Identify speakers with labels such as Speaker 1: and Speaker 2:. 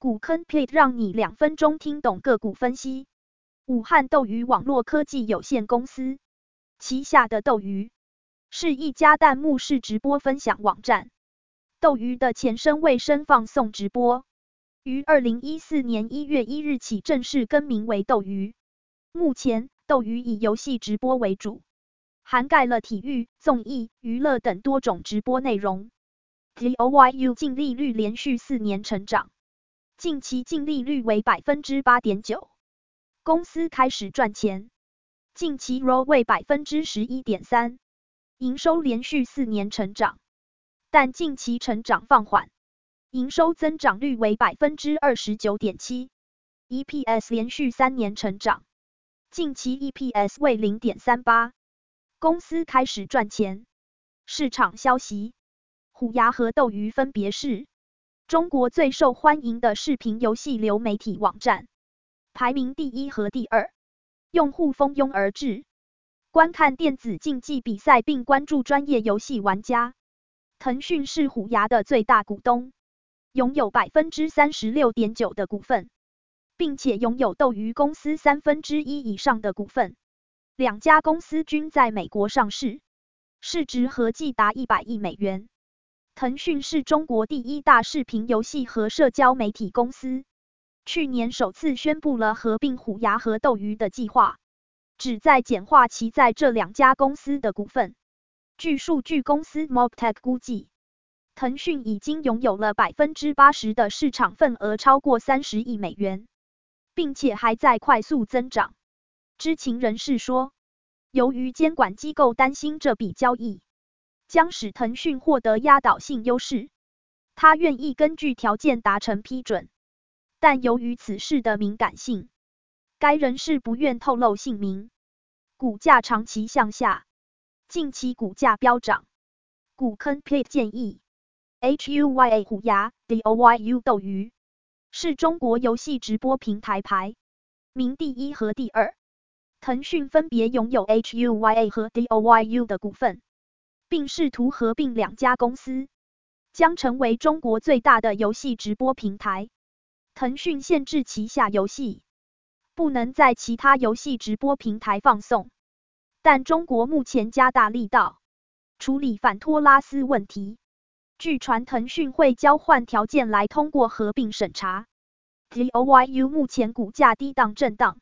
Speaker 1: 股坑 plate 让你两分钟听懂个股分析。武汉斗鱼网络科技有限公司旗下的斗鱼是一家弹幕式直播分享网站。斗鱼的前身为声放送直播，于二零一四年一月一日起正式更名为斗鱼。目前，斗鱼以游戏直播为主，涵盖了体育、综艺、娱乐等多种直播内容。DOYU 净利率连续四年成长。近期净利率为百分之八点九，公司开始赚钱。近期 ROE 为百分之十一点三，营收连续四年成长，但近期成长放缓，营收增长率为百分之二十九点七，EPS 连续三年成长，近期 EPS 为零点三八，公司开始赚钱。市场消息，虎牙和斗鱼分别是。中国最受欢迎的视频游戏流媒体网站，排名第一和第二，用户蜂拥而至，观看电子竞技比赛并关注专业游戏玩家。腾讯是虎牙的最大股东，拥有百分之三十六点九的股份，并且拥有斗鱼公司三分之一以上的股份。两家公司均在美国上市，市值合计达一百亿美元。腾讯是中国第一大视频游戏和社交媒体公司，去年首次宣布了合并虎牙和斗鱼的计划，旨在简化其在这两家公司的股份。据数据公司 Mobtech 估计，腾讯已经拥有了百分之八十的市场份额，超过三十亿美元，并且还在快速增长。知情人士说，由于监管机构担心这笔交易。将使腾讯获得压倒性优势，他愿意根据条件达成批准，但由于此事的敏感性，该人士不愿透露姓名。股价长期向下，近期股价飙涨。股坑 plate 建议，HUYA 虎牙，DOYU 斗鱼是中国游戏直播平台排名第一和第二，腾讯分别拥有 HUYA 和 DOYU 的股份。并试图合并两家公司，将成为中国最大的游戏直播平台。腾讯限制旗下游戏不能在其他游戏直播平台放送，但中国目前加大力道处理反托拉斯问题。据传，腾讯会交换条件来通过合并审查。DOYU 目前股价低档震荡，